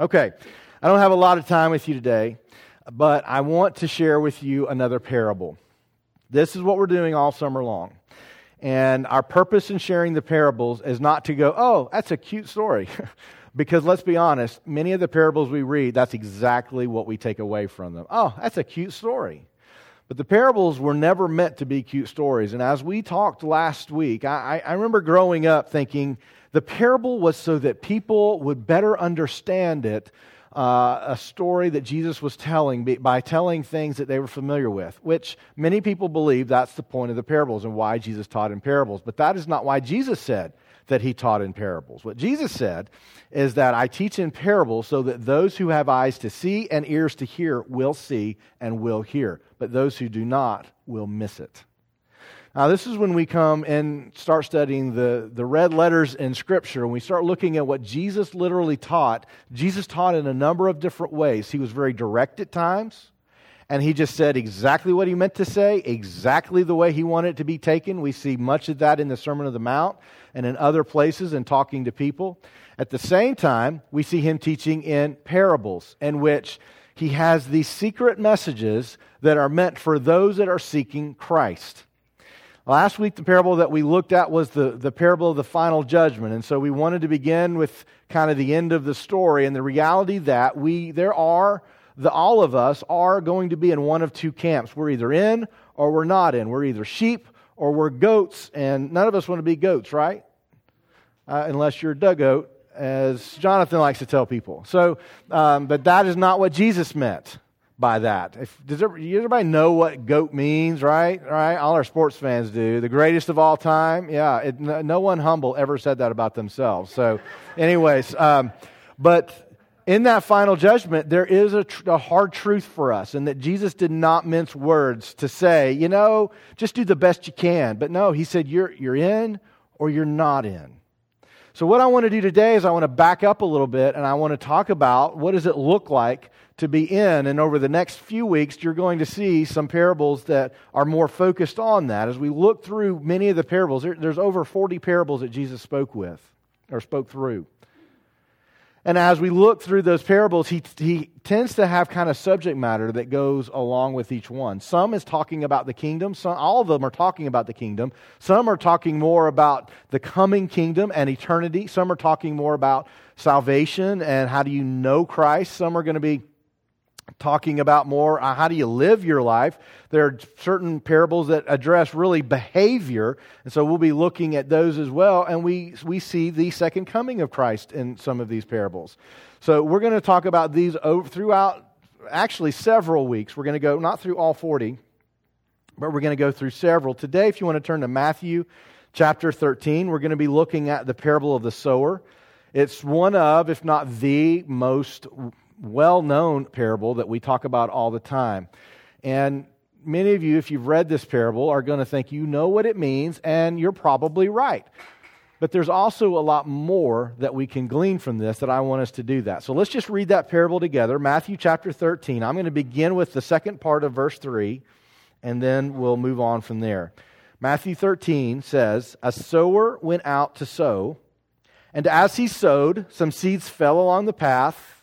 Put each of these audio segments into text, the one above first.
Okay, I don't have a lot of time with you today, but I want to share with you another parable. This is what we're doing all summer long. And our purpose in sharing the parables is not to go, oh, that's a cute story. because let's be honest, many of the parables we read, that's exactly what we take away from them. Oh, that's a cute story. But the parables were never meant to be cute stories. And as we talked last week, I, I remember growing up thinking, the parable was so that people would better understand it, uh, a story that Jesus was telling by telling things that they were familiar with, which many people believe that's the point of the parables and why Jesus taught in parables. But that is not why Jesus said that he taught in parables. What Jesus said is that I teach in parables so that those who have eyes to see and ears to hear will see and will hear, but those who do not will miss it. Now, this is when we come and start studying the, the red letters in Scripture, and we start looking at what Jesus literally taught. Jesus taught in a number of different ways. He was very direct at times, and he just said exactly what he meant to say, exactly the way he wanted it to be taken. We see much of that in the Sermon of the Mount and in other places and talking to people. At the same time, we see him teaching in parables, in which he has these secret messages that are meant for those that are seeking Christ. Last week, the parable that we looked at was the, the parable of the final judgment. And so we wanted to begin with kind of the end of the story and the reality that we, there are, the, all of us are going to be in one of two camps. We're either in or we're not in. We're either sheep or we're goats. And none of us want to be goats, right? Uh, unless you're a goat, as Jonathan likes to tell people. So, um, but that is not what Jesus meant by that. If, does everybody know what GOAT means, right? Right? All our sports fans do. The greatest of all time. Yeah, it, no, one humble ever said that about themselves. So, anyways, um, but in that final judgment, there is a, tr- a hard truth for us, and that Jesus did not mince words to say, you know, just do the best you can. But no, he said, you're, you're in or you're not in. So, what I want to do today is I want to back up a little bit and I want to talk about what does it look like to be in. And over the next few weeks, you're going to see some parables that are more focused on that. As we look through many of the parables, there, there's over 40 parables that Jesus spoke with or spoke through. And as we look through those parables, he, he tends to have kind of subject matter that goes along with each one. Some is talking about the kingdom. Some, all of them are talking about the kingdom. Some are talking more about the coming kingdom and eternity. Some are talking more about salvation and how do you know Christ. Some are going to be talking about more uh, how do you live your life. There are certain parables that address really behavior, and so we'll be looking at those as well. And we, we see the second coming of Christ in some of these parables. So we're going to talk about these throughout actually several weeks. We're going to go not through all 40, but we're going to go through several. Today, if you want to turn to Matthew chapter 13, we're going to be looking at the parable of the sower. It's one of, if not the most well known parable that we talk about all the time. And many of you, if you've read this parable, are going to think you know what it means, and you're probably right. But there's also a lot more that we can glean from this that I want us to do that. So let's just read that parable together. Matthew chapter 13. I'm going to begin with the second part of verse 3, and then we'll move on from there. Matthew 13 says, A sower went out to sow, and as he sowed, some seeds fell along the path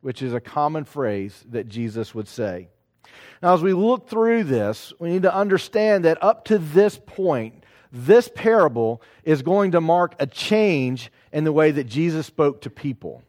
which is a common phrase that Jesus would say. Now, as we look through this, we need to understand that up to this point, this parable is going to mark a change in the way that Jesus spoke to people.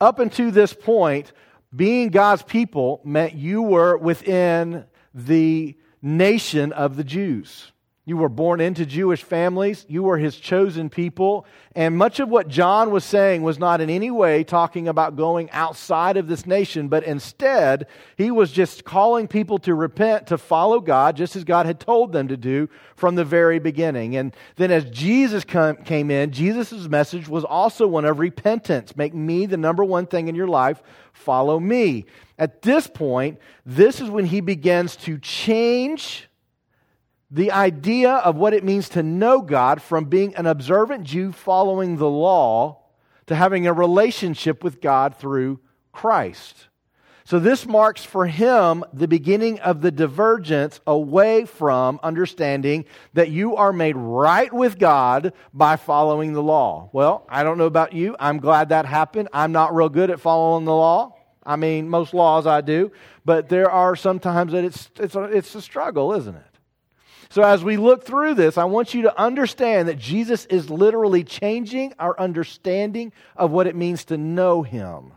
Up until this point, being God's people meant you were within the nation of the Jews. You were born into Jewish families. You were his chosen people. And much of what John was saying was not in any way talking about going outside of this nation, but instead, he was just calling people to repent, to follow God, just as God had told them to do from the very beginning. And then as Jesus came in, Jesus' message was also one of repentance. Make me the number one thing in your life. Follow me. At this point, this is when he begins to change the idea of what it means to know God from being an observant Jew following the law to having a relationship with God through Christ. So, this marks for him the beginning of the divergence away from understanding that you are made right with God by following the law. Well, I don't know about you. I'm glad that happened. I'm not real good at following the law. I mean, most laws I do, but there are sometimes that it's, it's, a, it's a struggle, isn't it? So, as we look through this, I want you to understand that Jesus is literally changing our understanding of what it means to know Him.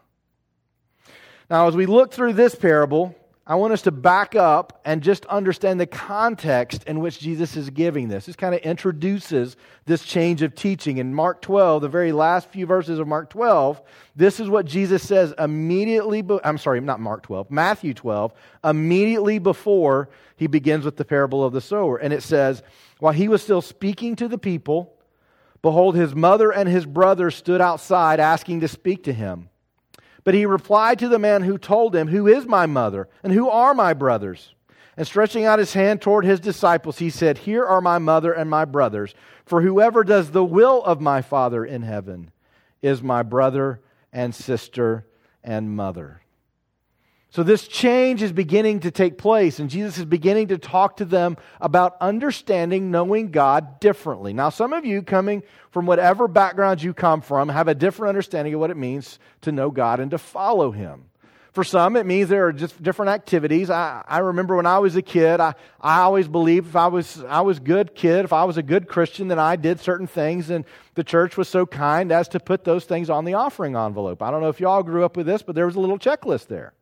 Now, as we look through this parable, I want us to back up and just understand the context in which Jesus is giving this. This kind of introduces this change of teaching. In Mark 12, the very last few verses of Mark 12, this is what Jesus says immediately. Be- I'm sorry, not Mark 12, Matthew 12, immediately before he begins with the parable of the sower. And it says, While he was still speaking to the people, behold, his mother and his brother stood outside asking to speak to him. But he replied to the man who told him, Who is my mother, and who are my brothers? And stretching out his hand toward his disciples, he said, Here are my mother and my brothers. For whoever does the will of my Father in heaven is my brother and sister and mother. So, this change is beginning to take place, and Jesus is beginning to talk to them about understanding, knowing God differently. Now, some of you, coming from whatever background you come from, have a different understanding of what it means to know God and to follow Him. For some, it means there are just different activities. I, I remember when I was a kid, I, I always believed if I was, I was a good kid, if I was a good Christian, then I did certain things, and the church was so kind as to put those things on the offering envelope. I don't know if you all grew up with this, but there was a little checklist there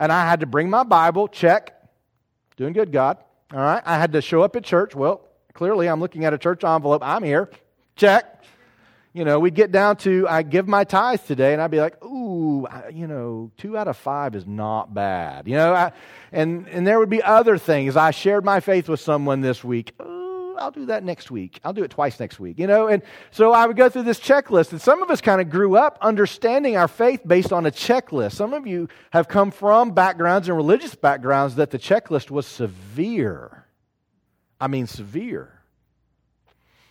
and I had to bring my Bible, check, doing good, God. All right. I had to show up at church. Well, clearly I'm looking at a church envelope. I'm here, check. You know, we'd get down to, I give my tithes today, and I'd be like, ooh, you know, two out of five is not bad. You know, I, and, and there would be other things. I shared my faith with someone this week. I'll do that next week. I'll do it twice next week, you know? And so I would go through this checklist. And some of us kind of grew up understanding our faith based on a checklist. Some of you have come from backgrounds and religious backgrounds that the checklist was severe. I mean, severe.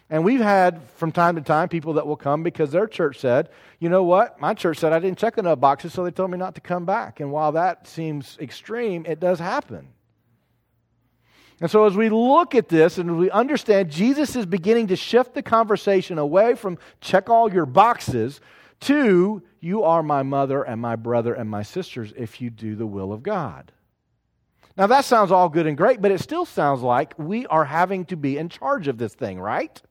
And we've had from time to time people that will come because their church said, you know what? My church said I didn't check enough boxes, so they told me not to come back. And while that seems extreme, it does happen. And so, as we look at this and we understand, Jesus is beginning to shift the conversation away from check all your boxes to you are my mother and my brother and my sisters if you do the will of God. Now, that sounds all good and great, but it still sounds like we are having to be in charge of this thing, right?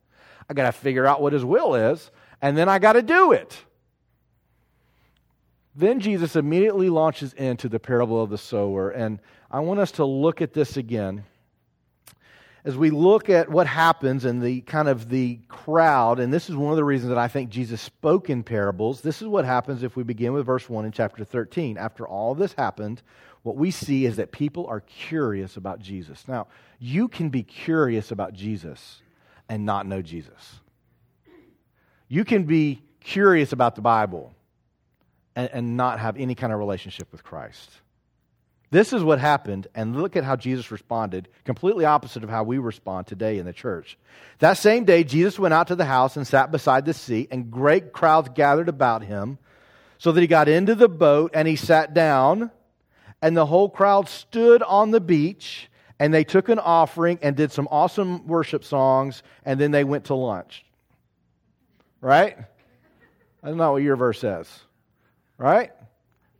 I got to figure out what his will is, and then I got to do it. Then Jesus immediately launches into the parable of the sower, and I want us to look at this again as we look at what happens and the kind of the crowd, and this is one of the reasons that I think Jesus spoke in parables, this is what happens if we begin with verse 1 in chapter 13. After all this happened, what we see is that people are curious about Jesus. Now, you can be curious about Jesus and not know Jesus. You can be curious about the Bible and, and not have any kind of relationship with Christ. This is what happened, and look at how Jesus responded, completely opposite of how we respond today in the church. That same day, Jesus went out to the house and sat beside the sea, and great crowds gathered about him, so that he got into the boat and he sat down, and the whole crowd stood on the beach, and they took an offering and did some awesome worship songs, and then they went to lunch. Right? That's not what your verse says. Right?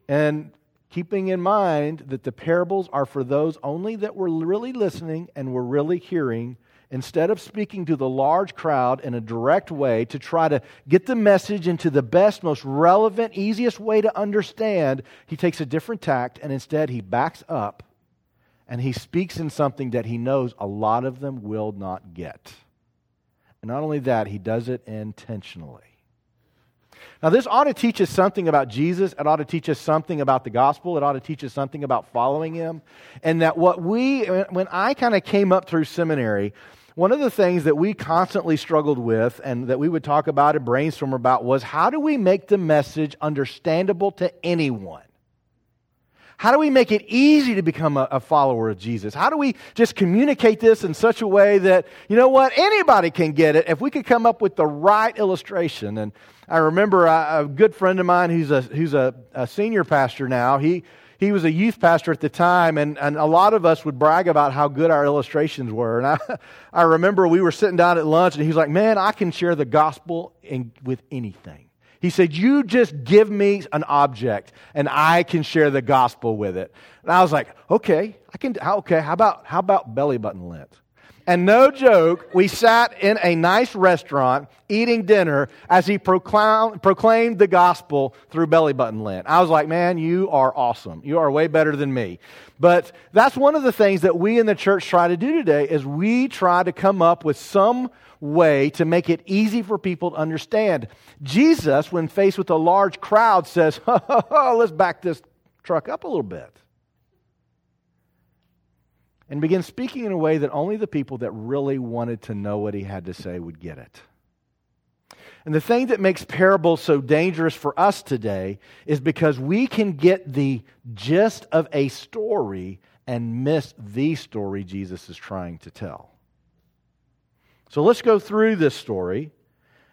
And keeping in mind that the parables are for those only that were really listening and were really hearing, instead of speaking to the large crowd in a direct way to try to get the message into the best, most relevant, easiest way to understand, he takes a different tact and instead he backs up and he speaks in something that he knows a lot of them will not get. And not only that, he does it intentionally. Now, this ought to teach us something about Jesus. It ought to teach us something about the gospel. It ought to teach us something about following him. And that what we, when I kind of came up through seminary, one of the things that we constantly struggled with and that we would talk about and brainstorm about was how do we make the message understandable to anyone? How do we make it easy to become a, a, follower of Jesus? How do we just communicate this in such a way that, you know what, anybody can get it if we could come up with the right illustration? And I remember a, a good friend of mine who's a, who's a, a senior pastor now, he, he was a youth pastor at the time, and, and a lot of us would brag about how good our illustrations were. And I, I remember we were sitting down at lunch, and he's like, Man, I can share the gospel in, with anything. He said, You just give me an object and I can share the gospel with it. And I was like, Okay, I can, okay, how about, how about belly button lint? And no joke, we sat in a nice restaurant eating dinner as he proclaimed, proclaimed the gospel through belly button lint. I was like, man, you are awesome. You are way better than me. But that's one of the things that we in the church try to do today is we try to come up with some way to make it easy for people to understand. Jesus, when faced with a large crowd, says, let's back this truck up a little bit. And begin speaking in a way that only the people that really wanted to know what he had to say would get it. And the thing that makes parables so dangerous for us today is because we can get the gist of a story and miss the story Jesus is trying to tell. So let's go through this story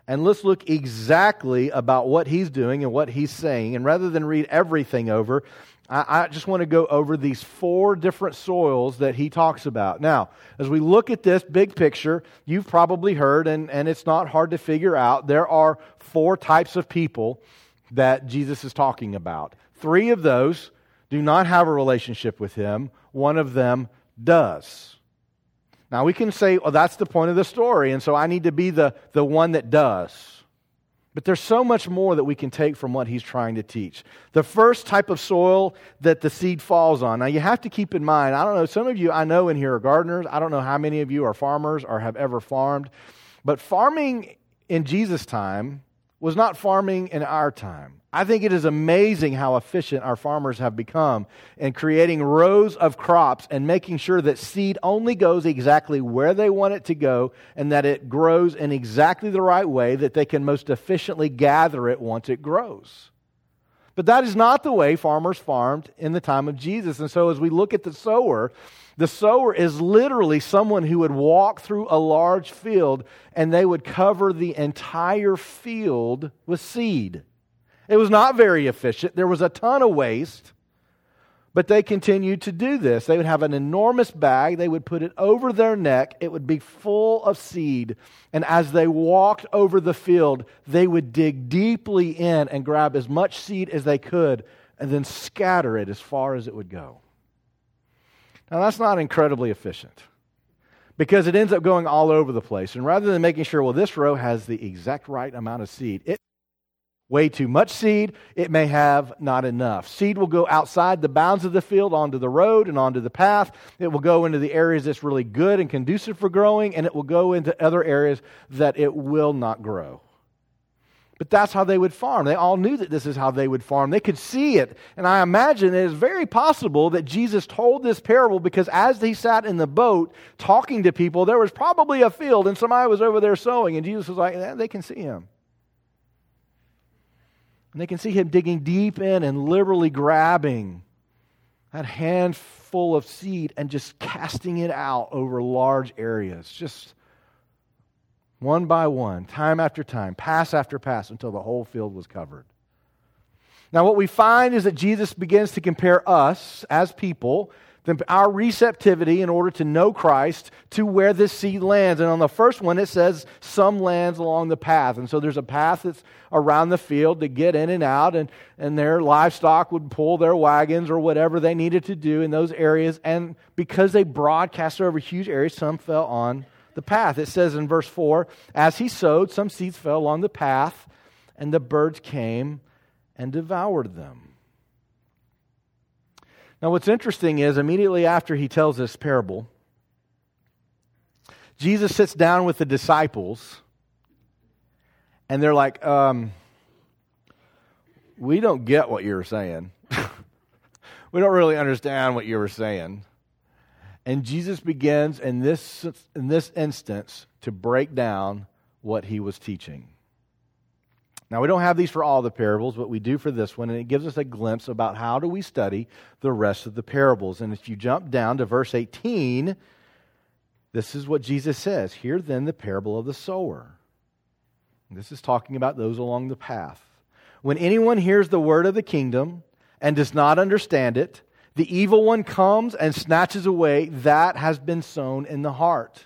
and let's look exactly about what he's doing and what he's saying. And rather than read everything over, I, I, just want to go over these four different soils that he talks about. Now, as we look at this big picture, you've probably heard, and, and it's not hard to figure out, there are four types of people that Jesus is talking about. Three of those do not have a relationship with him, one of them does. Now we can say, well, that's the point of the story, and so I need to be the, the one that does. But there's so much more that we can take from what he's trying to teach. The first type of soil that the seed falls on. Now you have to keep in mind, I don't know, some of you I know in here are gardeners. I don't know how many of you are farmers or have ever farmed. But farming in Jesus' time was not farming in our time. I think it is amazing how efficient our farmers have become in creating rows of crops and making sure that seed only goes exactly where they want it to go and that it grows in exactly the right way that they can most efficiently gather it once it grows. But that is not the way farmers farmed in the time of Jesus. And so as we look at the sower, the sower is literally someone who would walk through a large field and they would cover the entire field with seed. It was not very efficient. There was a ton of waste, but they continued to do this. They would have an enormous bag, they would put it over their neck, it would be full of seed. And as they walked over the field, they would dig deeply in and grab as much seed as they could and then scatter it as far as it would go. Now, that's not incredibly efficient because it ends up going all over the place. And rather than making sure, well, this row has the exact right amount of seed, it way too much seed, it may have not enough. Seed will go outside the bounds of the field onto the road and onto the path. It will go into the areas that's really good and conducive for growing, and it will go into other areas that it will not grow. But that's how they would farm. They all knew that this is how they would farm. They could see it. And I imagine it is very possible that Jesus told this parable because as he sat in the boat talking to people, there was probably a field and somebody was over there sowing. And Jesus was like, eh, they can see him. And they can see him digging deep in and liberally grabbing that handful of seed and just casting it out over large areas, just one by one, time after time, pass after pass, until the whole field was covered. Now, what we find is that Jesus begins to compare us as people our receptivity in order to know Christ to where this seed lands. And on the first one, it says some lands along the path. And so there's a path that's around the field to get in and out, and, and their livestock would pull their wagons or whatever they needed to do in those areas. And because they broadcast over huge areas, some fell on the path. It says in verse 4 As he sowed, some seeds fell along the path, and the birds came and devoured them. Now, what's interesting is immediately after he tells this parable, Jesus sits down with the disciples, and they're like, um, We don't get what you're saying. we don't really understand what you were saying. And Jesus begins in this, in this instance to break down what he was teaching. Now, we don't have these for all the parables, but we do for this one, and it gives us a glimpse about how do we study the rest of the parables. And if you jump down to verse 18, this is what Jesus says Hear then the parable of the sower. This is talking about those along the path. When anyone hears the word of the kingdom and does not understand it, the evil one comes and snatches away that has been sown in the heart.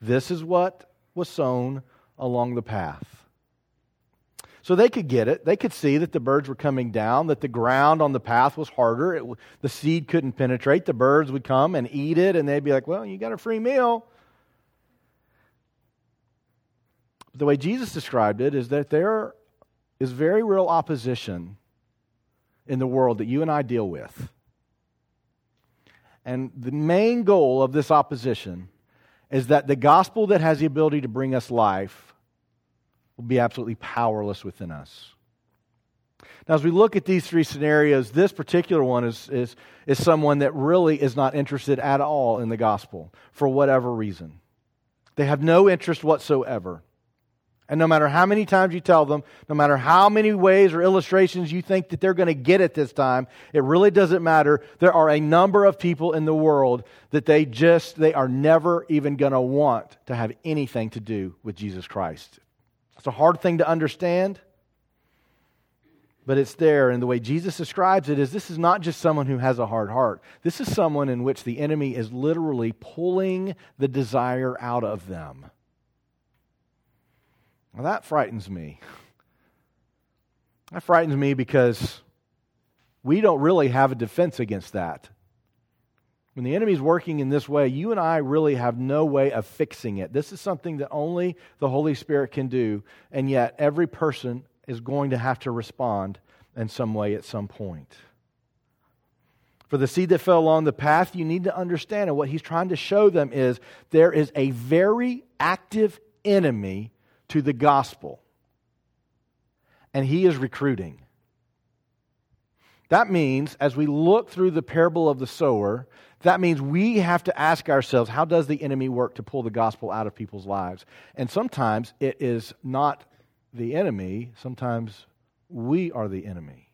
This is what was sown along the path. So they could get it. They could see that the birds were coming down, that the ground on the path was harder. It, the seed couldn't penetrate. The birds would come and eat it, and they'd be like, well, you got a free meal. The way Jesus described it is that there is very real opposition in the world that you and I deal with. And the main goal of this opposition is that the gospel that has the ability to bring us life will be absolutely powerless within us. Now, as we look at these three scenarios, this particular one is, is, is someone that really is not interested at all in the gospel for whatever reason. They have no interest whatsoever. And no matter how many times you tell them, no matter how many ways or illustrations you think that they're going to get it this time, it really doesn't matter. There are a number of people in the world that they just, they are never even going to want to have anything to do with Jesus Christ. It's a hard thing to understand, but it's there. And the way Jesus describes it is this is not just someone who has a hard heart, this is someone in which the enemy is literally pulling the desire out of them. Now, that frightens me. That frightens me because we don't really have a defense against that. When the enemy's working in this way, you and I really have no way of fixing it. This is something that only the Holy Spirit can do, and yet every person is going to have to respond in some way at some point. For the seed that fell along the path, you need to understand, and what he's trying to show them is there is a very active enemy to the gospel, and he is recruiting. That means, as we look through the parable of the sower, that means we have to ask ourselves how does the enemy work to pull the gospel out of people's lives? And sometimes it is not the enemy, sometimes we are the enemy.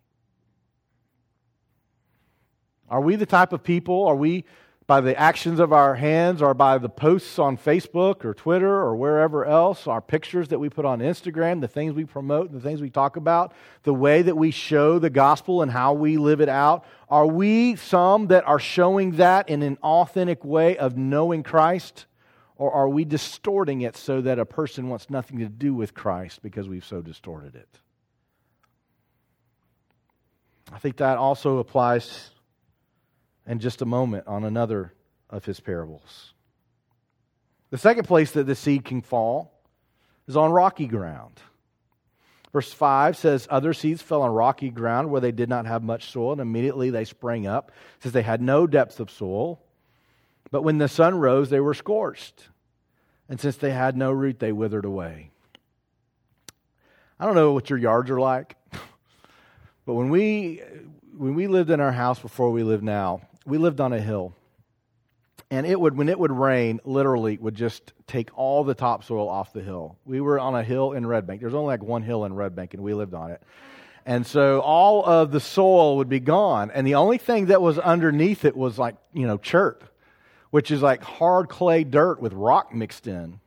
Are we the type of people, are we by the actions of our hands or by the posts on Facebook or Twitter or wherever else, our pictures that we put on Instagram, the things we promote, the things we talk about, the way that we show the gospel and how we live it out, are we some that are showing that in an authentic way of knowing Christ? Or are we distorting it so that a person wants nothing to do with Christ because we've so distorted it? I think that also applies in just a moment on another of his parables. The second place that the seed can fall is on rocky ground. Verse 5 says, Other seeds fell on rocky ground where they did not have much soil, and immediately they sprang up. since they had no depth of soil. But when the sun rose, they were scorched. And since they had no root, they withered away. I don't know what your yards are like, but when we, when we lived in our house before we live now, we lived on a hill. And it would, when it would rain, literally would just take all the topsoil off the hill. We were on a hill in Red Bank. There's only like one hill in Red Bank, and we lived on it. And so all of the soil would be gone. And the only thing that was underneath it was like, you know, chert, which is like hard clay dirt with rock mixed in.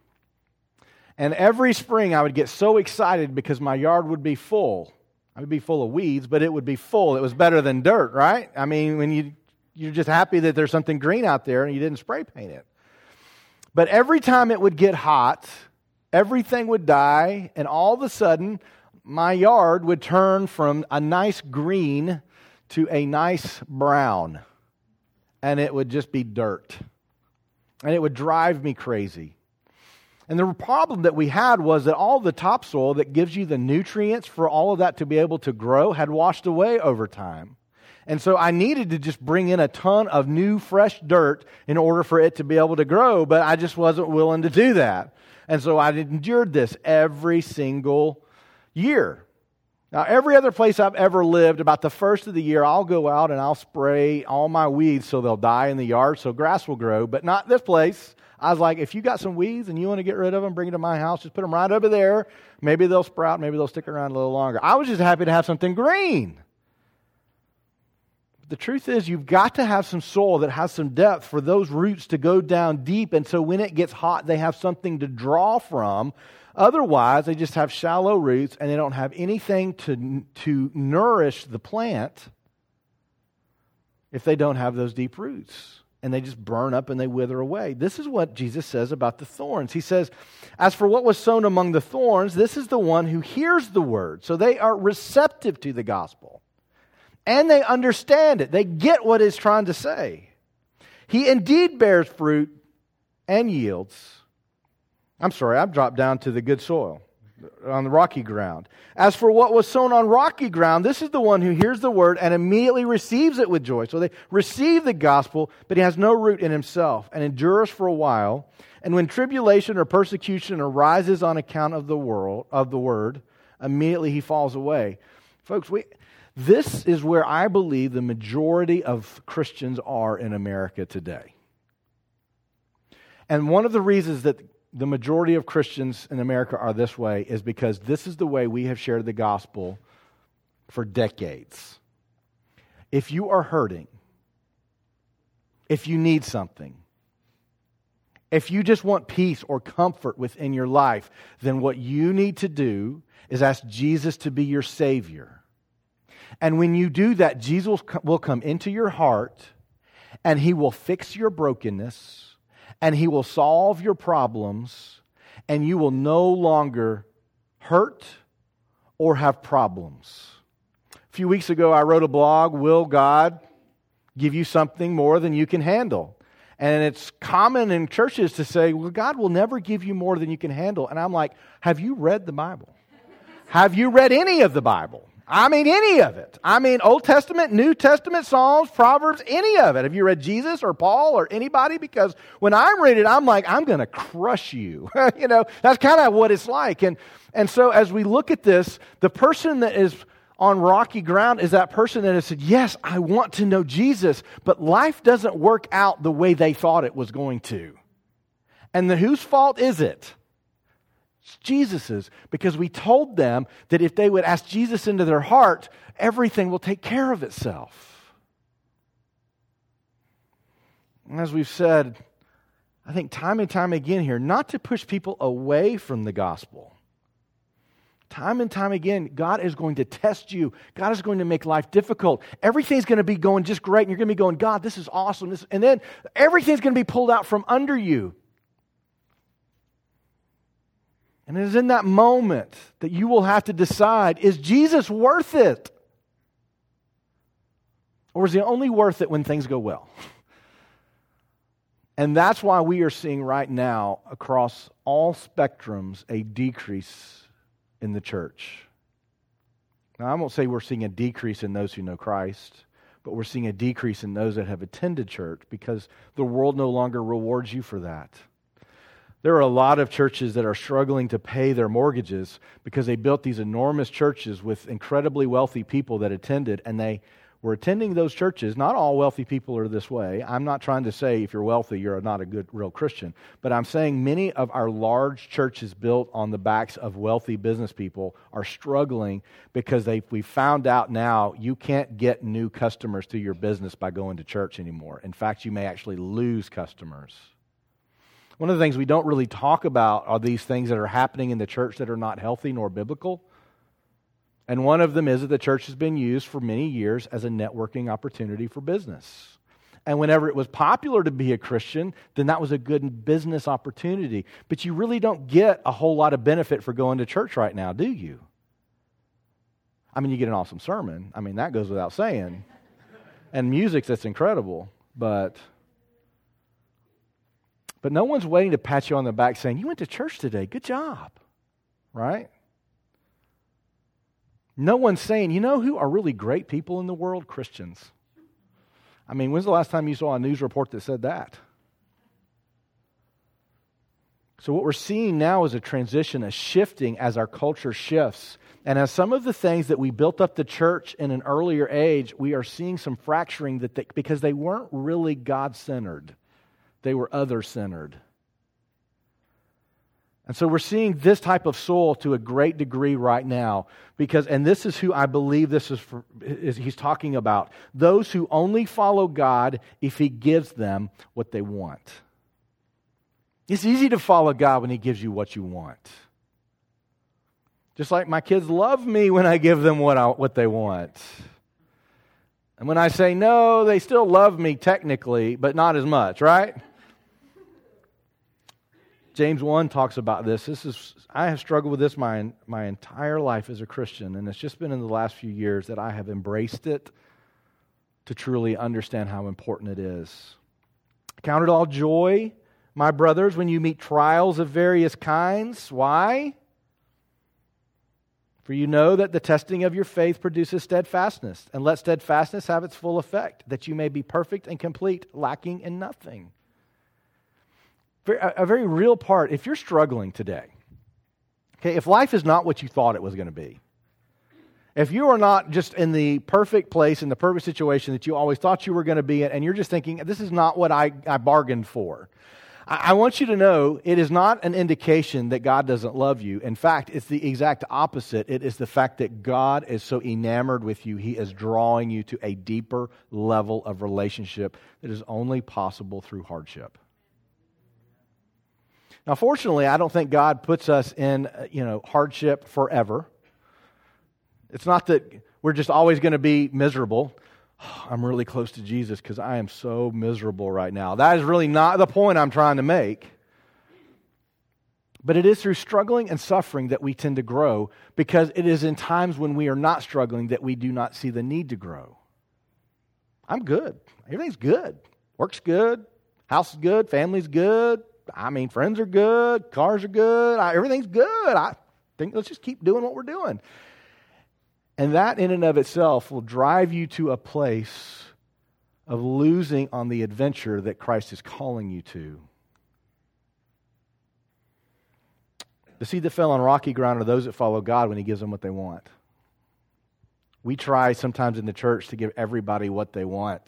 And every spring I would get so excited because my yard would be full. I would be full of weeds, but it would be full. It was better than dirt, right? I mean, when you you're just happy that there's something green out there and you didn't spray paint it. But every time it would get hot, everything would die, and all of a sudden, my yard would turn from a nice green to a nice brown. And it would just be dirt. And it would drive me crazy. And the problem that we had was that all the topsoil that gives you the nutrients for all of that to be able to grow had washed away over time. And so I needed to just bring in a ton of new, fresh dirt in order for it to be able to grow, but I just wasn't willing to do that. And so I endured this every single year. Now, every other place I've ever lived, about the first of the year, I'll go out and I'll spray all my weeds so they'll die in the yard so grass will grow, but not this place. I was like, if you got some weeds and you want to get rid of them, bring it to my house, just put them right over there. Maybe they'll sprout, maybe they'll stick around a little longer. I was just happy to have something green. The truth is, you've got to have some soil that has some depth for those roots to go down deep. And so when it gets hot, they have something to draw from. Otherwise, they just have shallow roots and they don't have anything to, to nourish the plant if they don't have those deep roots. And they just burn up and they wither away. This is what Jesus says about the thorns. He says, As for what was sown among the thorns, this is the one who hears the word. So they are receptive to the gospel and they understand it. They get what it's trying to say. He indeed bears fruit and yields. I'm sorry, I've dropped down to the good soil on the rocky ground. As for what was sown on rocky ground, this is the one who hears the word and immediately receives it with joy. So they receive the gospel, but he has no root in himself and endures for a while. And when tribulation or persecution arises on account of the world of the word, immediately he falls away. Folks, we this is where I believe the majority of Christians are in America today. And one of the reasons that the majority of Christians in America are this way is because this is the way we have shared the gospel for decades. If you are hurting, if you need something, if you just want peace or comfort within your life, then what you need to do is ask Jesus to be your Savior. And when you do that, Jesus will come into your heart and he will fix your brokenness and he will solve your problems and you will no longer hurt or have problems. A few weeks ago, I wrote a blog Will God give you something more than you can handle? And it's common in churches to say, well, God will never give you more than you can handle. And I'm like, have you read the Bible? have you read any of the Bible? I mean, any of it. I mean, Old Testament, New Testament, Psalms, Proverbs, any of it. Have you read Jesus or Paul or anybody? Because when I'm reading it, I'm like, I'm going to crush you. you know, that's kind of what it's like. And, and so as we look at this, the person that is on rocky ground is that person that has said, Yes, I want to know Jesus, but life doesn't work out the way they thought it was going to. And the, whose fault is it? It's Jesus's because we told them that if they would ask Jesus into their heart, everything will take care of itself. And as we've said, I think time and time again here, not to push people away from the gospel. Time and time again, God is going to test you. God is going to make life difficult. Everything's going to be going just great, and you're going to be going, God, this is awesome. This, and then everything's going to be pulled out from under you. And it is in that moment that you will have to decide is Jesus worth it? Or is he only worth it when things go well? And that's why we are seeing right now across all spectrums a decrease in the church. Now, I won't say we're seeing a decrease in those who know Christ, but we're seeing a decrease in those that have attended church because the world no longer rewards you for that. There are a lot of churches that are struggling to pay their mortgages because they built these enormous churches with incredibly wealthy people that attended, and they were attending those churches. Not all wealthy people are this way. I'm not trying to say if you're wealthy, you're not a good, real Christian. But I'm saying many of our large churches built on the backs of wealthy business people are struggling because they, we found out now you can't get new customers to your business by going to church anymore. In fact, you may actually lose customers. One of the things we don't really talk about are these things that are happening in the church that are not healthy nor biblical. And one of them is that the church has been used for many years as a networking opportunity for business. And whenever it was popular to be a Christian, then that was a good business opportunity. But you really don't get a whole lot of benefit for going to church right now, do you? I mean, you get an awesome sermon. I mean, that goes without saying. and music that's incredible. But but no one's waiting to pat you on the back saying, You went to church today. Good job. Right? No one's saying, You know who are really great people in the world? Christians. I mean, when's the last time you saw a news report that said that? So, what we're seeing now is a transition, a shifting as our culture shifts. And as some of the things that we built up the church in an earlier age, we are seeing some fracturing that they, because they weren't really God centered, they were other centered. And so we're seeing this type of soul to a great degree right now because and this is who I believe this is, for, is he's talking about those who only follow God if he gives them what they want. It's easy to follow God when he gives you what you want. Just like my kids love me when I give them what, I, what they want. And when I say no, they still love me technically, but not as much, right? James 1 talks about this. This is I have struggled with this my, my entire life as a Christian, and it's just been in the last few years that I have embraced it to truly understand how important it is. Count it all joy, my brothers, when you meet trials of various kinds. Why? For you know that the testing of your faith produces steadfastness, and let steadfastness have its full effect, that you may be perfect and complete, lacking in nothing a very real part. If you're struggling today, okay, if life is not what you thought it was going to be, if you are not just in the perfect place, in the perfect situation that you always thought you were going to be in, and you're just thinking, this is not what I, I bargained for, I, I want you to know it is not an indication that God doesn't love you. In fact, it's the exact opposite. It is the fact that God is so enamored with you, He is drawing you to a deeper level of relationship that is only possible through hardship. Now, fortunately, I don't think God puts us in, uh, you know, hardship forever. It's not that we're just always going to be miserable. I'm really close to Jesus because I am so miserable right now. That is really not the point I'm trying to make. But it is through struggling and suffering that we tend to grow because it is in times when we are not struggling that we do not see the need to grow. I'm good. Everything's good. Work's good. House is good. Family's good. I mean, friends are good, cars are good, I, everything's good. I think let's just keep doing what we're doing. And that, in and of itself, will drive you to a place of losing on the adventure that Christ is calling you to. The seed that fell on rocky ground are those that follow God when He gives them what they want. We try sometimes in the church to give everybody what they want.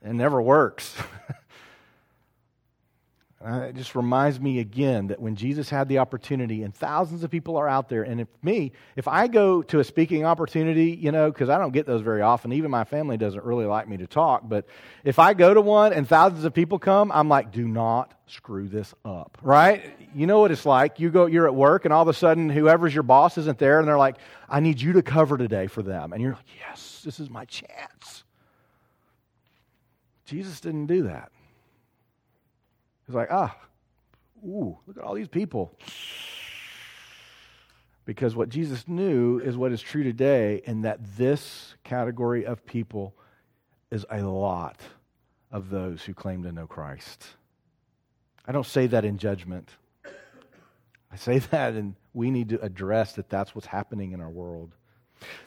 It never works. Uh, it just reminds me again that when Jesus had the opportunity, and thousands of people are out there, and if me, if I go to a speaking opportunity, you know, because I don't get those very often, even my family doesn't really like me to talk, but if I go to one and thousands of people come, I'm like, do not screw this up, right? You know what it's like. You go, you're at work, and all of a sudden, whoever's your boss isn't there, and they're like, I need you to cover today for them. And you're like, yes, this is my chance. Jesus didn't do that. He's like, ah, ooh, look at all these people. Because what Jesus knew is what is true today, and that this category of people is a lot of those who claim to know Christ. I don't say that in judgment. I say that, and we need to address that that's what's happening in our world.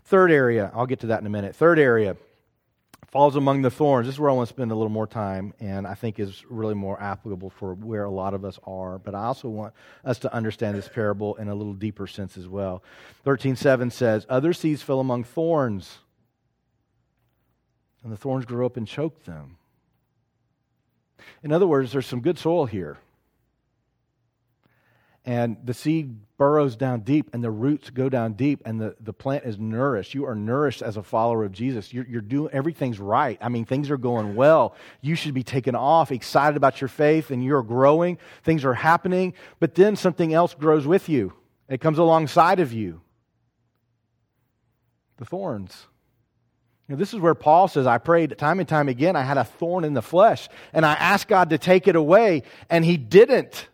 Third area, I'll get to that in a minute. Third area falls among the thorns. This is where I want to spend a little more time, and I think is really more applicable for where a lot of us are. But I also want us to understand this parable in a little deeper sense as well. 13.7 says, Other seeds fell among thorns, and the thorns grew up and choked them. In other words, there's some good soil here and the seed burrows down deep and the roots go down deep and the, the plant is nourished. You are nourished as a follower of jesus. You're, you're doing everything's right. I mean things are going well. You should be taken off excited about your faith and you're growing. Things are happening but then something else grows with you. It comes alongside of you. The thorns. This is where Paul says, I prayed time and time again. I had a thorn in the flesh, and I asked God to take it away, and He didn't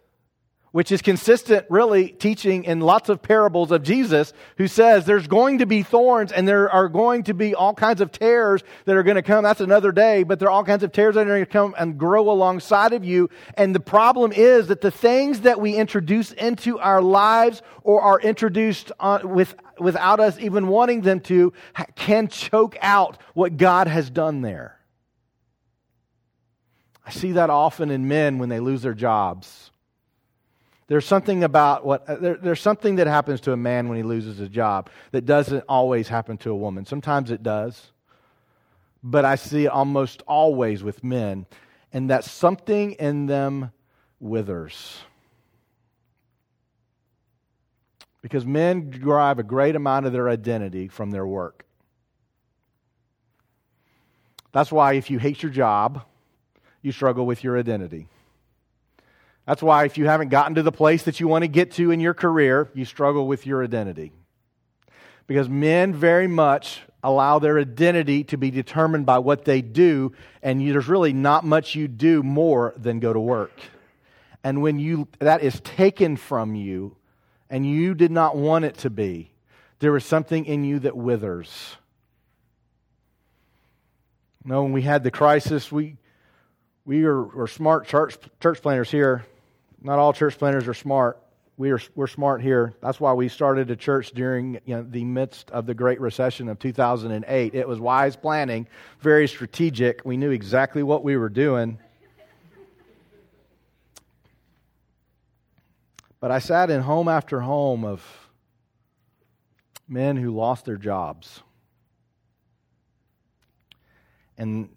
which is consistent, really, teaching in lots of parables of Jesus, who says there's going to be thorns and there are going to be all kinds of tares that are going to come. That's another day, but there are all kinds of tares that are going to come and grow alongside of you. And the problem is that the things that we introduce into our lives or are introduced on, with, without us even wanting them to can choke out what God has done there. I see that often in men when they lose their jobs. There's something about what, uh, there, there's something that happens to a man when he loses his job that doesn't always happen to a woman. Sometimes it does, but I see it almost always with men, and that something in them withers. Because men derive a great amount of their identity from their work. That's why if you hate your job, you struggle with your identity. That's why, if you haven't gotten to the place that you want to get to in your career, you struggle with your identity. Because men very much allow their identity to be determined by what they do, and there's really not much you do more than go to work. And when you, that is taken from you, and you did not want it to be, there is something in you that withers. You know, when we had the crisis, we, we are, are smart church, church planners here. Not all church planners are smart. We are, we're smart here. That's why we started a church during you know, the midst of the Great Recession of 2008. It was wise planning, very strategic. We knew exactly what we were doing. But I sat in home after home of men who lost their jobs. And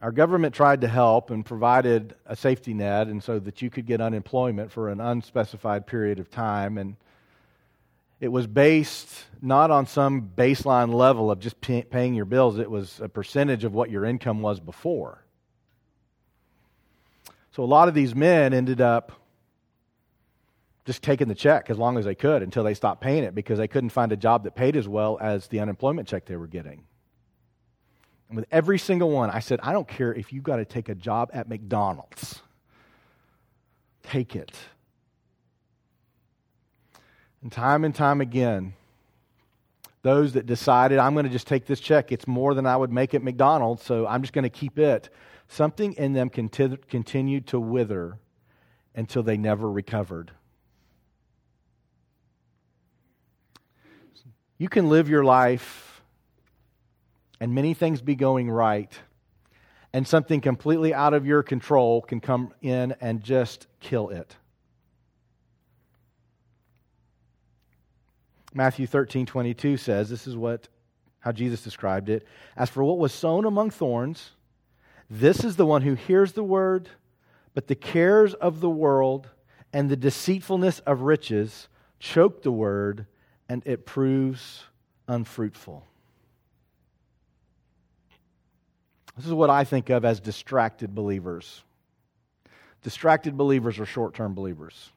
our government tried to help and provided a safety net and so that you could get unemployment for an unspecified period of time and it was based not on some baseline level of just pay, paying your bills. It was a percentage of what your income was before. So a lot of these men ended up just taking the check as long as they could until they stopped paying it because they couldn't find a job that paid as well as the unemployment check they were getting and with every single one, I said, I don't care if you've got to take a job at McDonald's, take it. And time and time again, those that decided, I'm going to just take this check, it's more than I would make at McDonald's, so I'm just going to keep it. Something in them continued to wither until they never recovered. You can live your life and many things be going right, and something completely out of your control can come in and just kill it. Matthew 13, 22 says, this is what how Jesus described it. As for what was sown among thorns, this is the one who hears the word, but the cares of the world and the deceitfulness of riches choke the word, and it proves unfruitful. This is what I think of as distracted believers. Distracted believers are short term believers.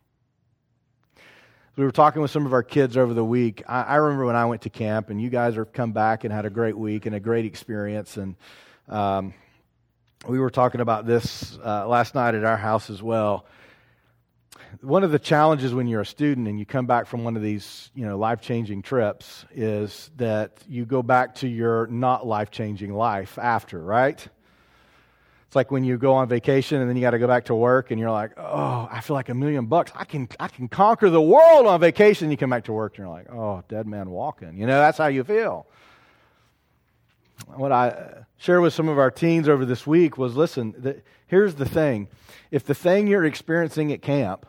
We were talking with some of our kids over the week. I, I, remember when I went to camp, and you guys have come back and had a great week and a great experience. And um, we were talking about this uh, last night at our house as well one of the challenges when you're a student and you come back from one of these you know life changing trips is that you go back to your not life changing life after right? It's like when you go on vacation and then you got to go back to work and you're like oh i feel like a million bucks. I can i can conquer the world on vacation. You come back to work and you're like oh dead man walking. You know that's how you feel. What i uh, shared with some of our teens over this week was listen the, here's the thing. If the thing you're experiencing at camp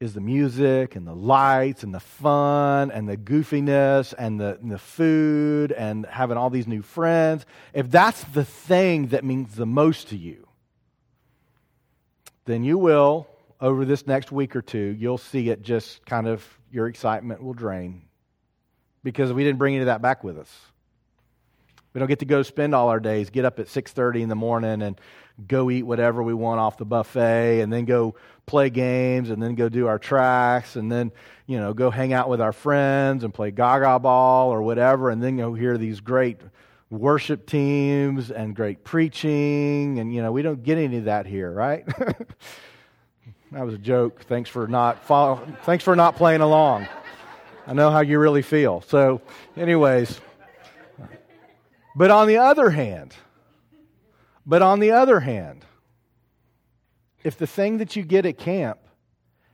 is the music and the lights and the fun and the goofiness and the, and the food and having all these new friends, if that's the thing that means the most to you, then you will, over this next week or two, you'll see it just kind of, your excitement will drain because we didn't bring any of that back with us. We don't get to go spend all our days, get up at 6:30 in the morning and go eat whatever we want off the buffet and then go play games and then go do our tracks and then, you know, go hang out with our friends and play gaga ball or whatever and then go hear these great worship teams and great preaching and you know, we don't get any of that here, right? that was a joke. Thanks for not follow, thanks for not playing along. I know how you really feel. So, anyways, but on the other hand, but on the other hand, if the thing that you get at camp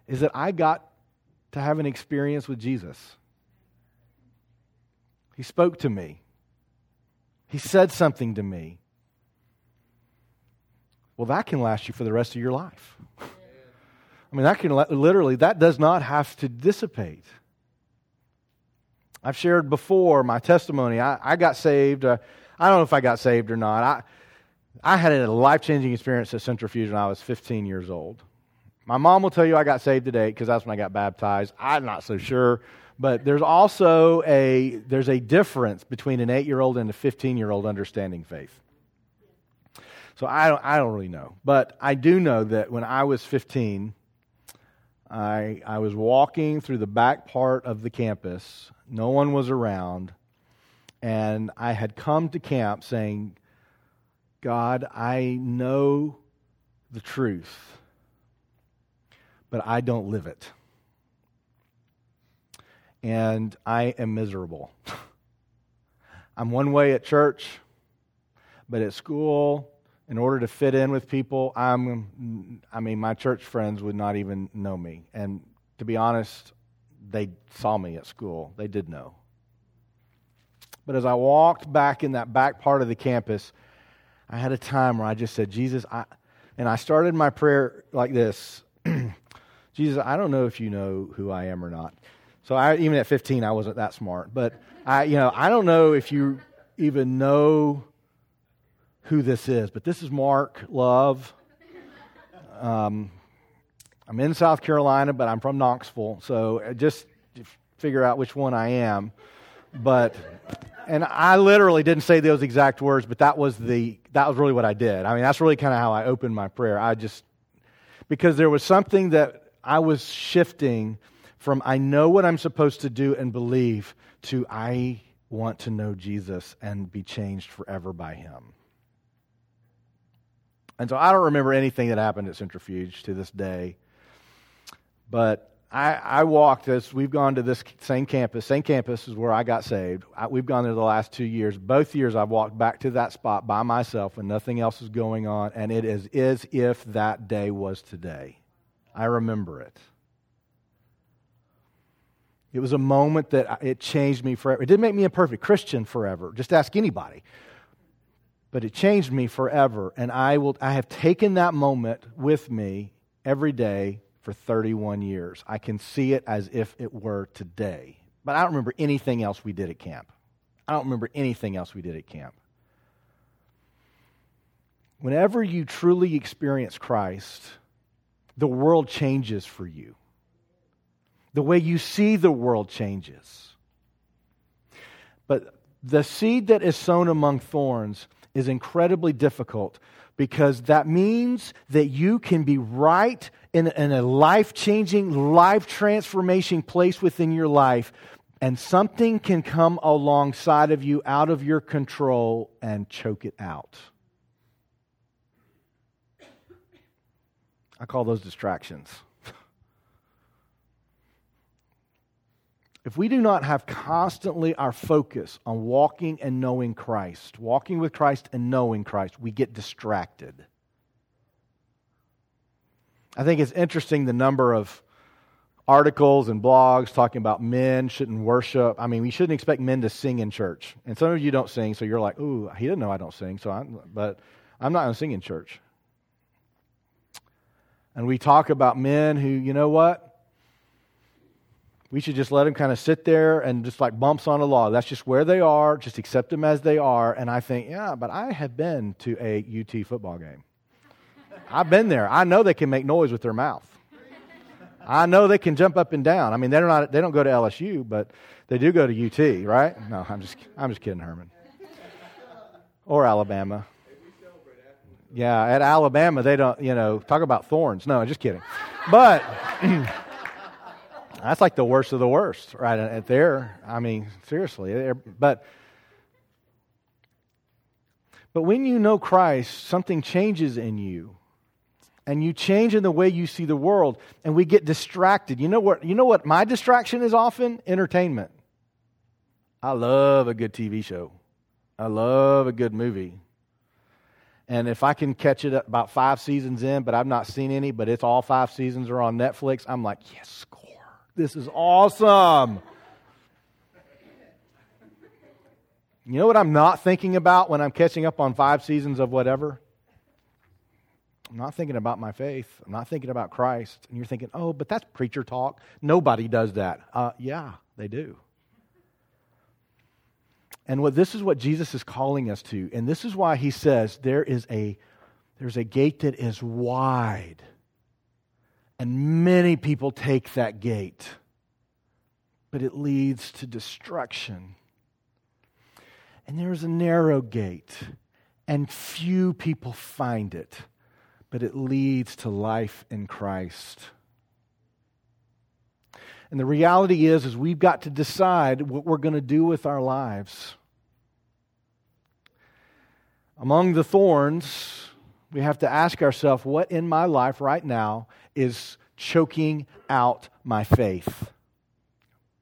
is that I got to have an experience with Jesus, He spoke to me, He said something to me. Well, that can last you for the rest of your life. I mean, that can literally, that does not have to dissipate. I've shared before my testimony. I, I got saved. Uh, I don't know if I got saved or not. I, I had a life changing experience at Centrifuge when I was 15 years old. My mom will tell you I got saved today because that's when I got baptized. I'm not so sure. But there's also a, there's a difference between an eight year old and a 15 year old understanding faith. So I don't, I don't really know. But I do know that when I was 15, I, I was walking through the back part of the campus. No one was around. And I had come to camp saying, God, I know the truth, but I don't live it. And I am miserable. I'm one way at church, but at school, in order to fit in with people, I'm, I mean, my church friends would not even know me. And to be honest, they saw me at school. They did know. But as I walked back in that back part of the campus, I had a time where I just said, Jesus, I, and I started my prayer like this Jesus, I don't know if you know who I am or not. So I, even at 15, I wasn't that smart. But I, you know, I don't know if you even know who this is, but this is Mark Love. Um, I'm in South Carolina, but I'm from Knoxville, so just figure out which one I am. But and I literally didn't say those exact words, but that was the that was really what I did. I mean, that's really kind of how I opened my prayer. I just because there was something that I was shifting from I know what I'm supposed to do and believe to I want to know Jesus and be changed forever by him. And so I don't remember anything that happened at Centrifuge to this day. But I, I walked this. We've gone to this same campus. Same campus is where I got saved. I, we've gone there the last two years. Both years I've walked back to that spot by myself when nothing else is going on. And it is as if that day was today. I remember it. It was a moment that it changed me forever. It didn't make me a perfect Christian forever. Just ask anybody but it changed me forever. And I, will, I have taken that moment with me every day for 31 years. I can see it as if it were today. But I don't remember anything else we did at camp. I don't remember anything else we did at camp. Whenever you truly experience Christ, the world changes for you. The way you see the world changes. But the seed that is sown among thorns is incredibly difficult because that means that you can be right in, in a life changing, life transformation place within your life, and something can come alongside of you out of your control and choke it out. I call those distractions. If we do not have constantly our focus on walking and knowing Christ, walking with Christ and knowing Christ, we get distracted. I think it's interesting the number of articles and blogs talking about men shouldn't worship. I mean, we shouldn't expect men to sing in church. And some of you don't sing, so you're like, ooh, he didn't know I don't sing, so I'm, but I'm not going to sing in church. And we talk about men who, you know what? We should just let them kind of sit there and just like bumps on a log. That's just where they are. Just accept them as they are. And I think, yeah, but I have been to a UT football game. I've been there. I know they can make noise with their mouth. I know they can jump up and down. I mean, they're not, they don't go to LSU, but they do go to UT, right? No, I'm just, I'm just kidding, Herman. Or Alabama. Yeah, at Alabama, they don't, you know, talk about thorns. No, just kidding. But. That's like the worst of the worst, right? At there, I mean, seriously. But but when you know Christ, something changes in you. And you change in the way you see the world, and we get distracted. You know what? You know what my distraction is often? Entertainment. I love a good TV show. I love a good movie. And if I can catch it about five seasons in, but I've not seen any, but it's all five seasons are on Netflix, I'm like, yes, this is awesome. You know what I'm not thinking about when I'm catching up on five seasons of whatever? I'm not thinking about my faith. I'm not thinking about Christ. And you're thinking, oh, but that's preacher talk. Nobody does that. Uh, yeah, they do. And what this is what Jesus is calling us to. And this is why he says there is a there's a gate that is wide. And many people take that gate. But it leads to destruction. And there is a narrow gate, and few people find it, but it leads to life in Christ. And the reality is is we've got to decide what we're going to do with our lives. Among the thorns, we have to ask ourselves what in my life right now is choking out my faith.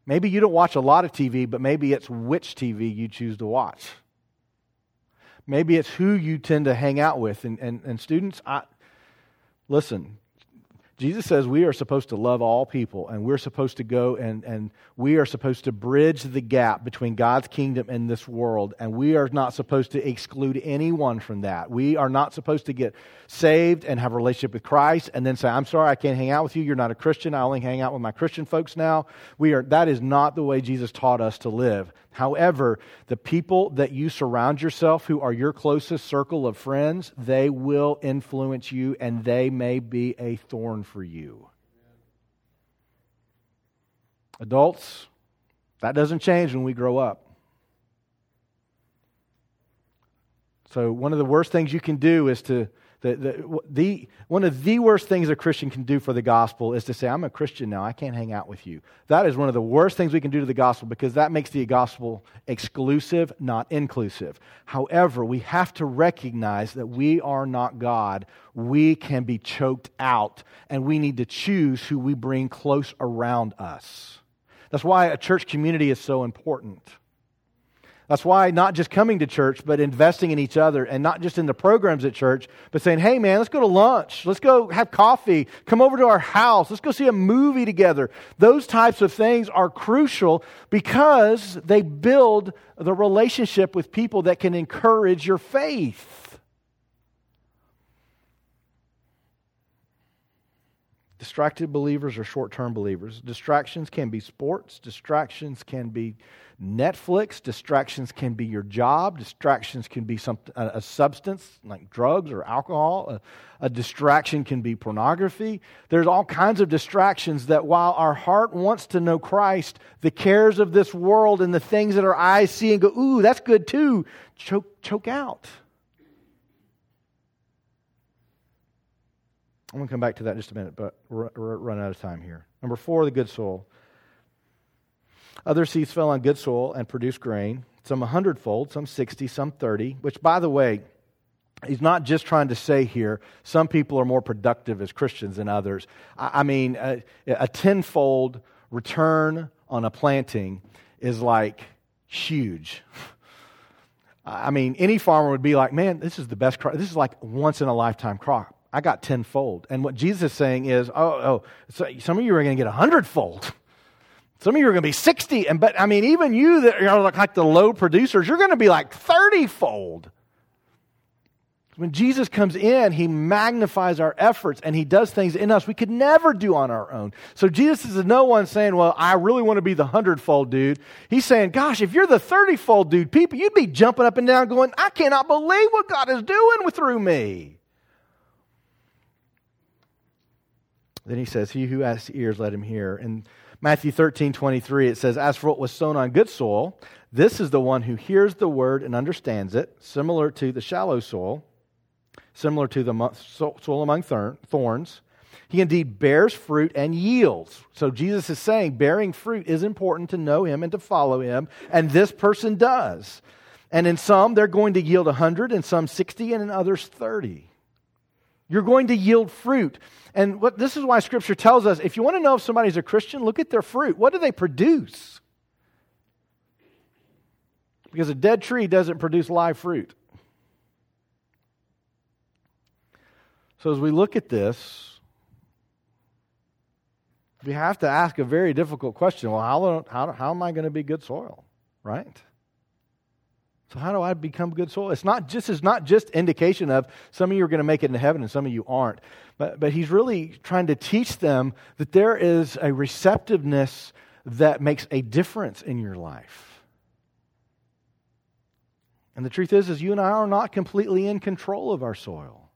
Maybe you don't watch a lot of TV, but maybe it's which TV you choose to watch. Maybe it's who you tend to hang out with. And, and, and students, I, listen, Jesus says we are supposed to love all people, and we're supposed to go and, and we are supposed to bridge the gap between God's kingdom and this world, and we are not supposed to exclude anyone from that. We are not supposed to get saved and have a relationship with Christ and then say, I'm sorry, I can't hang out with you. You're not a Christian. I only hang out with my Christian folks now. We are, that is not the way Jesus taught us to live. However, the people that you surround yourself who are your closest circle of friends, they will influence you and they may be a thorn for you. Adults, that doesn't change when we grow up. So, one of the worst things you can do is to the, the, the, one of the worst things a Christian can do for the gospel is to say, I'm a Christian now, I can't hang out with you. That is one of the worst things we can do to the gospel because that makes the gospel exclusive, not inclusive. However, we have to recognize that we are not God. We can be choked out, and we need to choose who we bring close around us. That's why a church community is so important. That's why not just coming to church, but investing in each other and not just in the programs at church, but saying, hey man, let's go to lunch. Let's go have coffee. Come over to our house. Let's go see a movie together. Those types of things are crucial because they build the relationship with people that can encourage your faith. Distracted believers are short term believers. Distractions can be sports, distractions can be Netflix, distractions can be your job, distractions can be some, a, a substance like drugs or alcohol, a, a distraction can be pornography. There's all kinds of distractions that while our heart wants to know Christ, the cares of this world and the things that our eyes see and go, ooh, that's good too, choke, choke out. I'm going to come back to that in just a minute, but we're, running out of time here. Number four, the good soil. Other seeds fell on good soil and produced grain, some a hundredfold, some 60, some 30, which, by the way, he's not just trying to say here some people are more productive as Christians than others. I, mean, a, a tenfold return on a planting is like huge. I mean, any farmer would be like, man, this is the best crop. This is like once in a lifetime crop. I got tenfold. And what Jesus is saying is, oh, oh so some of you are going to get a hundredfold. Some of you are going to be 60. And, but I mean, even you that are like the low producers, you're going to be like 30 fold. When Jesus comes in, he magnifies our efforts and he does things in us we could never do on our own. So Jesus is no one saying, Well, I really want to be the hundredfold dude. He's saying, Gosh, if you're the 30 fold dude, people, you'd be jumping up and down going, I cannot believe what God is doing through me. Then he says, He who has ears, let him hear. In Matthew 13, 23, it says, As for what was sown on good soil, this is the one who hears the word and understands it, similar to the shallow soil, similar to the soil among thorns. He indeed bears fruit and yields. So Jesus is saying bearing fruit is important to know him and to follow him, and this person does. And in some, they're going to yield 100, in some 60, and in others 30. You're going to yield fruit. And what, this is why Scripture tells us if you want to know if somebody's a Christian, look at their fruit. What do they produce? Because a dead tree doesn't produce live fruit. So as we look at this, we have to ask a very difficult question. Well, how, how, how am I going to be good soil? Right? So how do I become good soil? It's not just it's not just indication of some of you are going to make it into heaven and some of you aren't. But but he's really trying to teach them that there is a receptiveness that makes a difference in your life. And the truth is is you and I are not completely in control of our soil.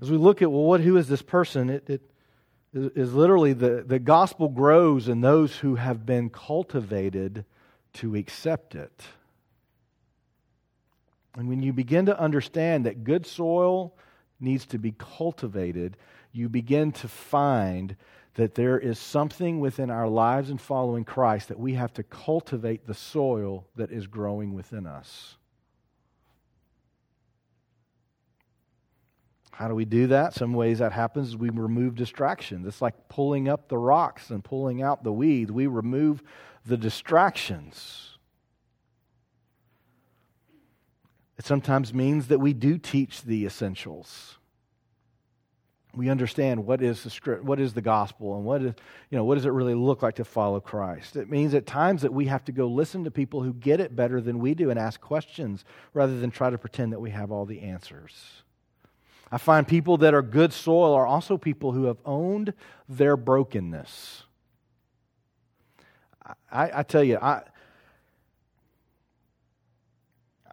As we look at well what who is this person? It, it is literally the, the gospel grows in those who have been cultivated to accept it. And when you begin to understand that good soil needs to be cultivated, you begin to find that there is something within our lives in following Christ that we have to cultivate the soil that is growing within us. How do we do that? Some ways that happens is we remove distractions. It's like pulling up the rocks and pulling out the weeds. We remove the distractions. It sometimes means that we do teach the essentials. We understand what is the script, what is the gospel, and what is you know what does it really look like to follow Christ. It means at times that we have to go listen to people who get it better than we do and ask questions rather than try to pretend that we have all the answers. I find people that are good soil are also people who have owned their brokenness. I, I tell you, I,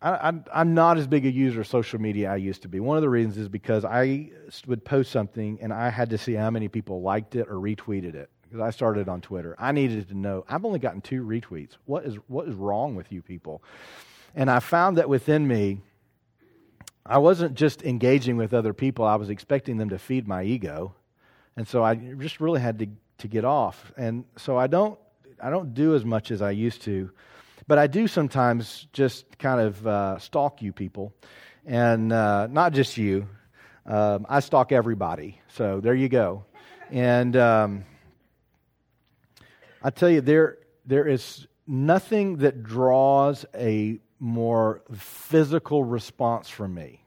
I, am not as big a user of social media I used to be. One of the reasons is because I would post something and I had to see how many people liked it or retweeted it. Because I started on Twitter. I needed to know. I've only gotten two retweets. What is, what is wrong with you people? And I found that within me, I wasn't just engaging with other people, I was expecting them to feed my ego. And so I just really had to, to get off. And so I don't, I don't do as much as I used to. But I do sometimes just kind of uh, stalk you people. And uh, not just you, um, I stalk everybody. So there you go. And um, I tell you, there, there is nothing that draws a more physical response from me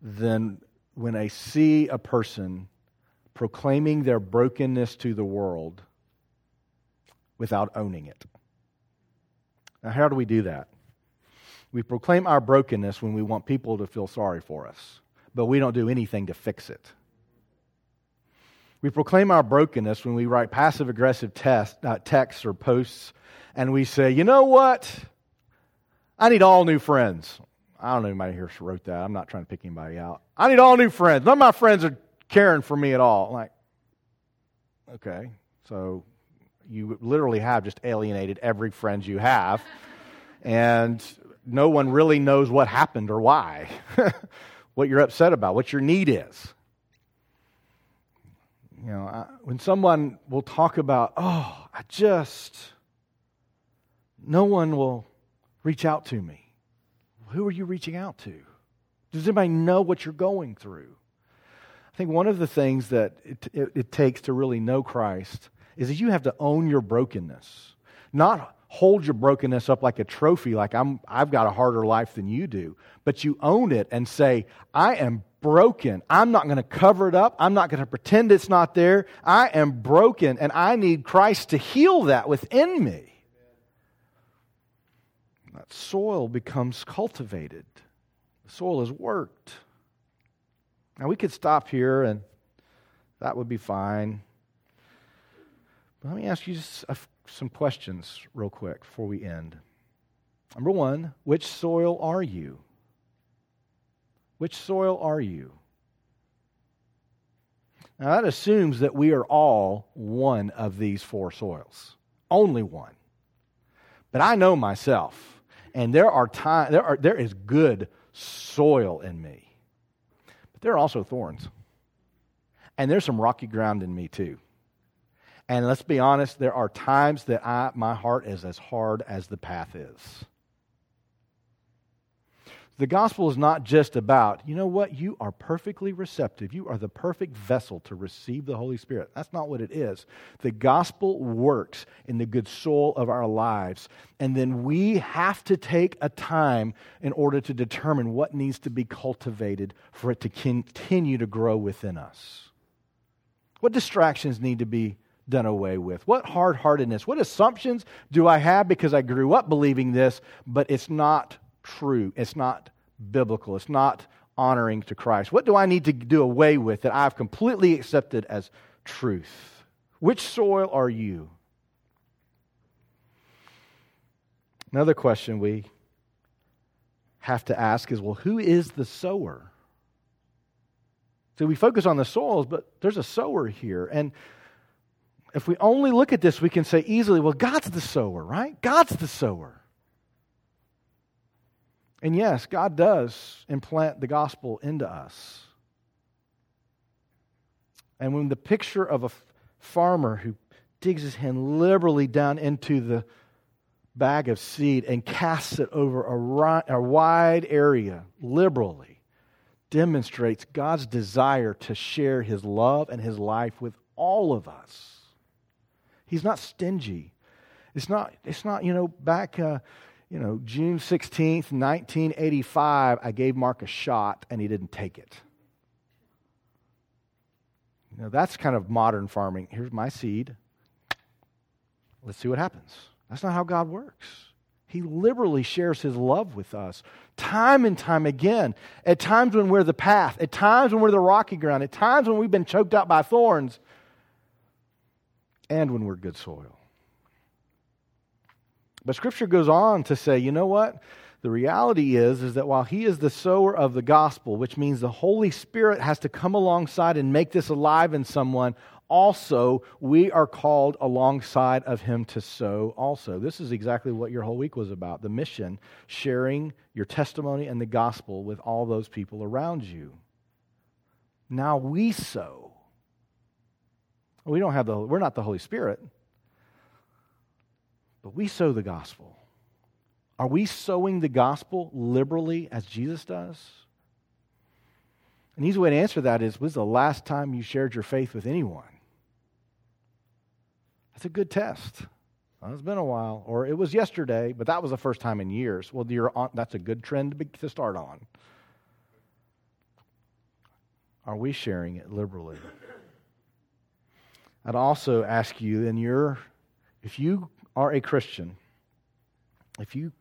than when I see a person proclaiming their brokenness to the world without owning it. Now, how do we do that? We proclaim our brokenness when we want people to feel sorry for us, but we don't do anything to fix it. We proclaim our brokenness when we write passive aggressive uh, texts or posts and we say, you know what? I need all new friends. I don't know anybody here wrote that. I'm not trying to pick anybody out. I need all new friends. None of my friends are caring for me at all. I'm like, okay, so you literally have just alienated every friend you have, and no one really knows what happened or why, what you're upset about, what your need is. You know, I, when someone will talk about, oh, I just no one will reach out to me. Who are you reaching out to? Does anybody know what you're going through? I think one of the things that it, it, it takes to really know Christ is that you have to own your brokenness, not hold your brokenness up like a trophy, like I'm, I've got a harder life than you do, but you own it and say, I am broken. I'm not going to cover it up. I'm not going to pretend it's not there. I am broken, and I need Christ to heal that within me that soil becomes cultivated. The soil is worked. Now, we could stop here and that would be fine. But let me ask you just some questions real quick before we end. Number one, which soil are you? Which soil are you? Now, that assumes that we are all one of these four soils, only one. But I know myself and there are time, there, are, there is good soil in me. But there are also thorns. And there's some rocky ground in me too. And let's be honest, there are times that I, my heart is as hard as the path is. The gospel is not just about, you know what, you are perfectly receptive. You are the perfect vessel to receive the Holy Spirit. That's not what it is. The gospel works in the good soul of our lives. And then we have to take a time in order to determine what needs to be cultivated for it to continue to grow within us. What distractions need to be done away with? What hard heartedness? What assumptions do I have because I grew up believing this, but it's not true? It's not biblical. It's not honoring to Christ. What do I need to do away with that I've completely accepted as truth? Which soil are you? Another question we have to ask is well, who is the sower? So we focus on the soils, but there's a sower here. And if we only look at this, we can say easily, well, God's the sower, right? God's the sower. And yes, God does implant the gospel into us. And when the picture of a farmer who digs his hand liberally down into the bag of seed and casts it over a, a wide area liberally demonstrates God's desire to share his love and his life with all of us. He's not stingy. It's not, it's not you know, back, uh, you know, June 16th, 1985, I gave Mark a shot and he didn't take it. You know, that's kind of modern farming. Here's my seed. Let's see what happens. That's not how God works. He liberally shares his love with us time and time again. At times when we're the path, at times when we're the rocky ground, at times when we've been choked out by thorns, and when we're good soil. But scripture goes on to say, you know what? The reality is is that while he is the sower of the gospel, which means the Holy Spirit has to come alongside and make this alive in someone, also we are called alongside of him to sow also. This is exactly what your whole week was about, the mission, sharing your testimony and the gospel with all those people around you. Now we sow. We don't have the we're not the Holy Spirit. But we sow the gospel. Are we sowing the gospel liberally as Jesus does? An easy way to answer that is when's the last time you shared your faith with anyone? That's a good test. Well, it's been a while, or it was yesterday, but that was the first time in years. Well, that's a good trend to start on. Are we sharing it liberally? I'd also ask you, in your, if you are a Christian, if you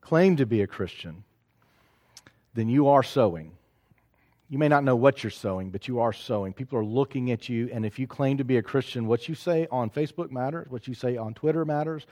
claim to be a Christian, then you are sowing. You may not know what you're sowing, but you are sowing. People are looking at you, and if you claim to be a Christian, what you say on Facebook matters, what you say on Twitter matters,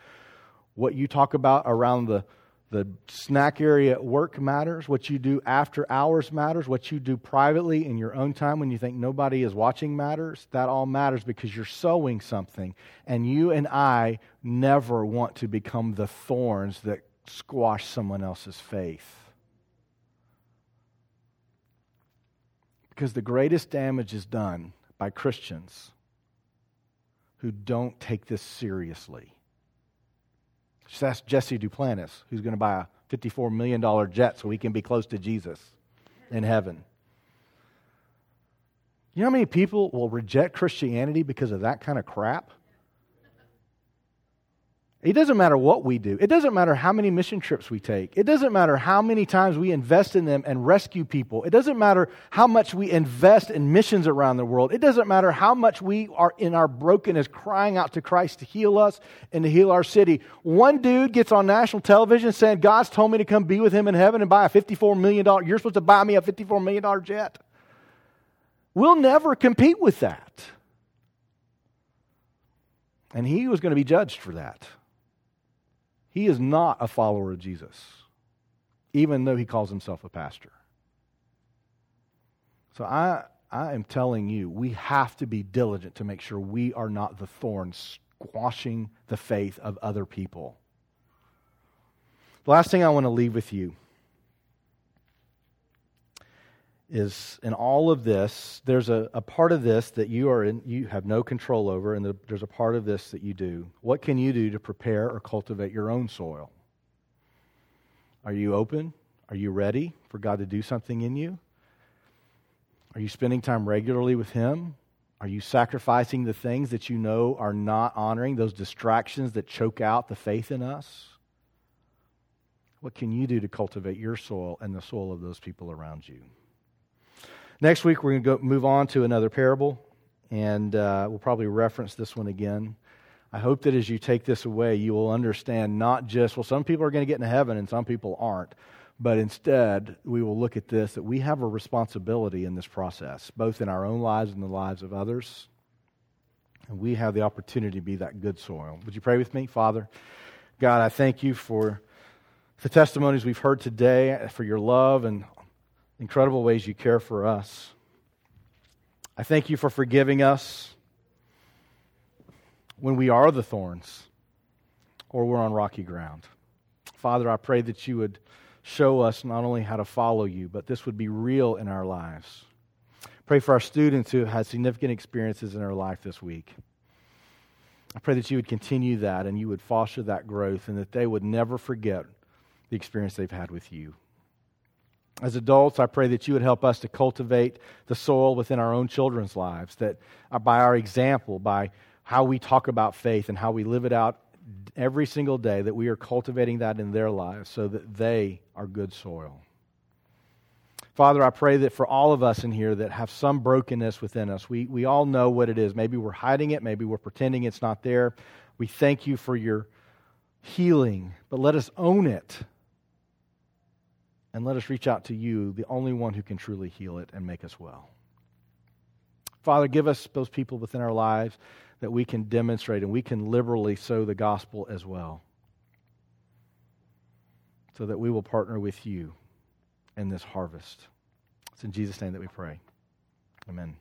what you talk about around the the snack area at work matters. What you do after hours matters. What you do privately in your own time when you think nobody is watching matters. That all matters because you're sowing something. And you and I never want to become the thorns that squash someone else's faith. Because the greatest damage is done by Christians who don't take this seriously. Ask Jesse Duplantis, who's going to buy a $54 million jet so he can be close to Jesus in heaven. You know how many people will reject Christianity because of that kind of crap? It doesn't matter what we do. It doesn't matter how many mission trips we take. It doesn't matter how many times we invest in them and rescue people. It doesn't matter how much we invest in missions around the world. It doesn't matter how much we are in our brokenness crying out to Christ to heal us and to heal our city. One dude gets on national television saying, God's told me to come be with him in heaven and buy a $54 million, you're supposed to buy me a $54 million jet. We'll never compete with that. And he was going to be judged for that. He is not a follower of Jesus, even though he calls himself a pastor. So I, I am telling you, we have to be diligent to make sure we are not the thorns squashing the faith of other people. The last thing I want to leave with you is in all of this, there's a, a part of this that you are in, you have no control over, and the, there's a part of this that you do. What can you do to prepare or cultivate your own soil? Are you open? Are you ready for God to do something in you? Are you spending time regularly with Him? Are you sacrificing the things that you know are not honoring, those distractions that choke out the faith in us? What can you do to cultivate your soil and the soil of those people around you? Next week, we're going to move on to another parable and uh, we'll probably reference this one again. I hope that as you take this away, you will understand not just, well, some people are going to get into heaven and some people aren't, but instead, we will look at this that we have a responsibility in this process, both in our own lives and the lives of others. And we have the opportunity to be that good soil. Would you pray with me? Father, God, I thank you for the testimonies we've heard today, for your love and incredible ways you care for us. I thank you for forgiving us when we are the thorns or we're on rocky ground. Father, I pray that you would show us not only how to follow you, but this would be real in our lives. Pray for our students who have had significant experiences in their life this week. I pray that you would continue that and you would foster that growth and that they would never forget the experience they've had with you. As adults, I pray that you would help us to cultivate the soil within our own children's lives, that uh, by our example, by how we talk about faith and how we live it out every single day, that we are cultivating that in their lives so that they are good soil. Father, I pray that for all of us in here that have some brokenness within us, we, we all know what it is. Maybe we're hiding it, maybe we're pretending it's not there. We thank you for your healing, but let us own it and let us reach out to you, the only one who can truly heal it and make us well. Father, give us those people within our lives that we can demonstrate and we can liberally sow the gospel as well, so that we will partner with you in this harvest. It's in Jesus' name that we pray. Amen.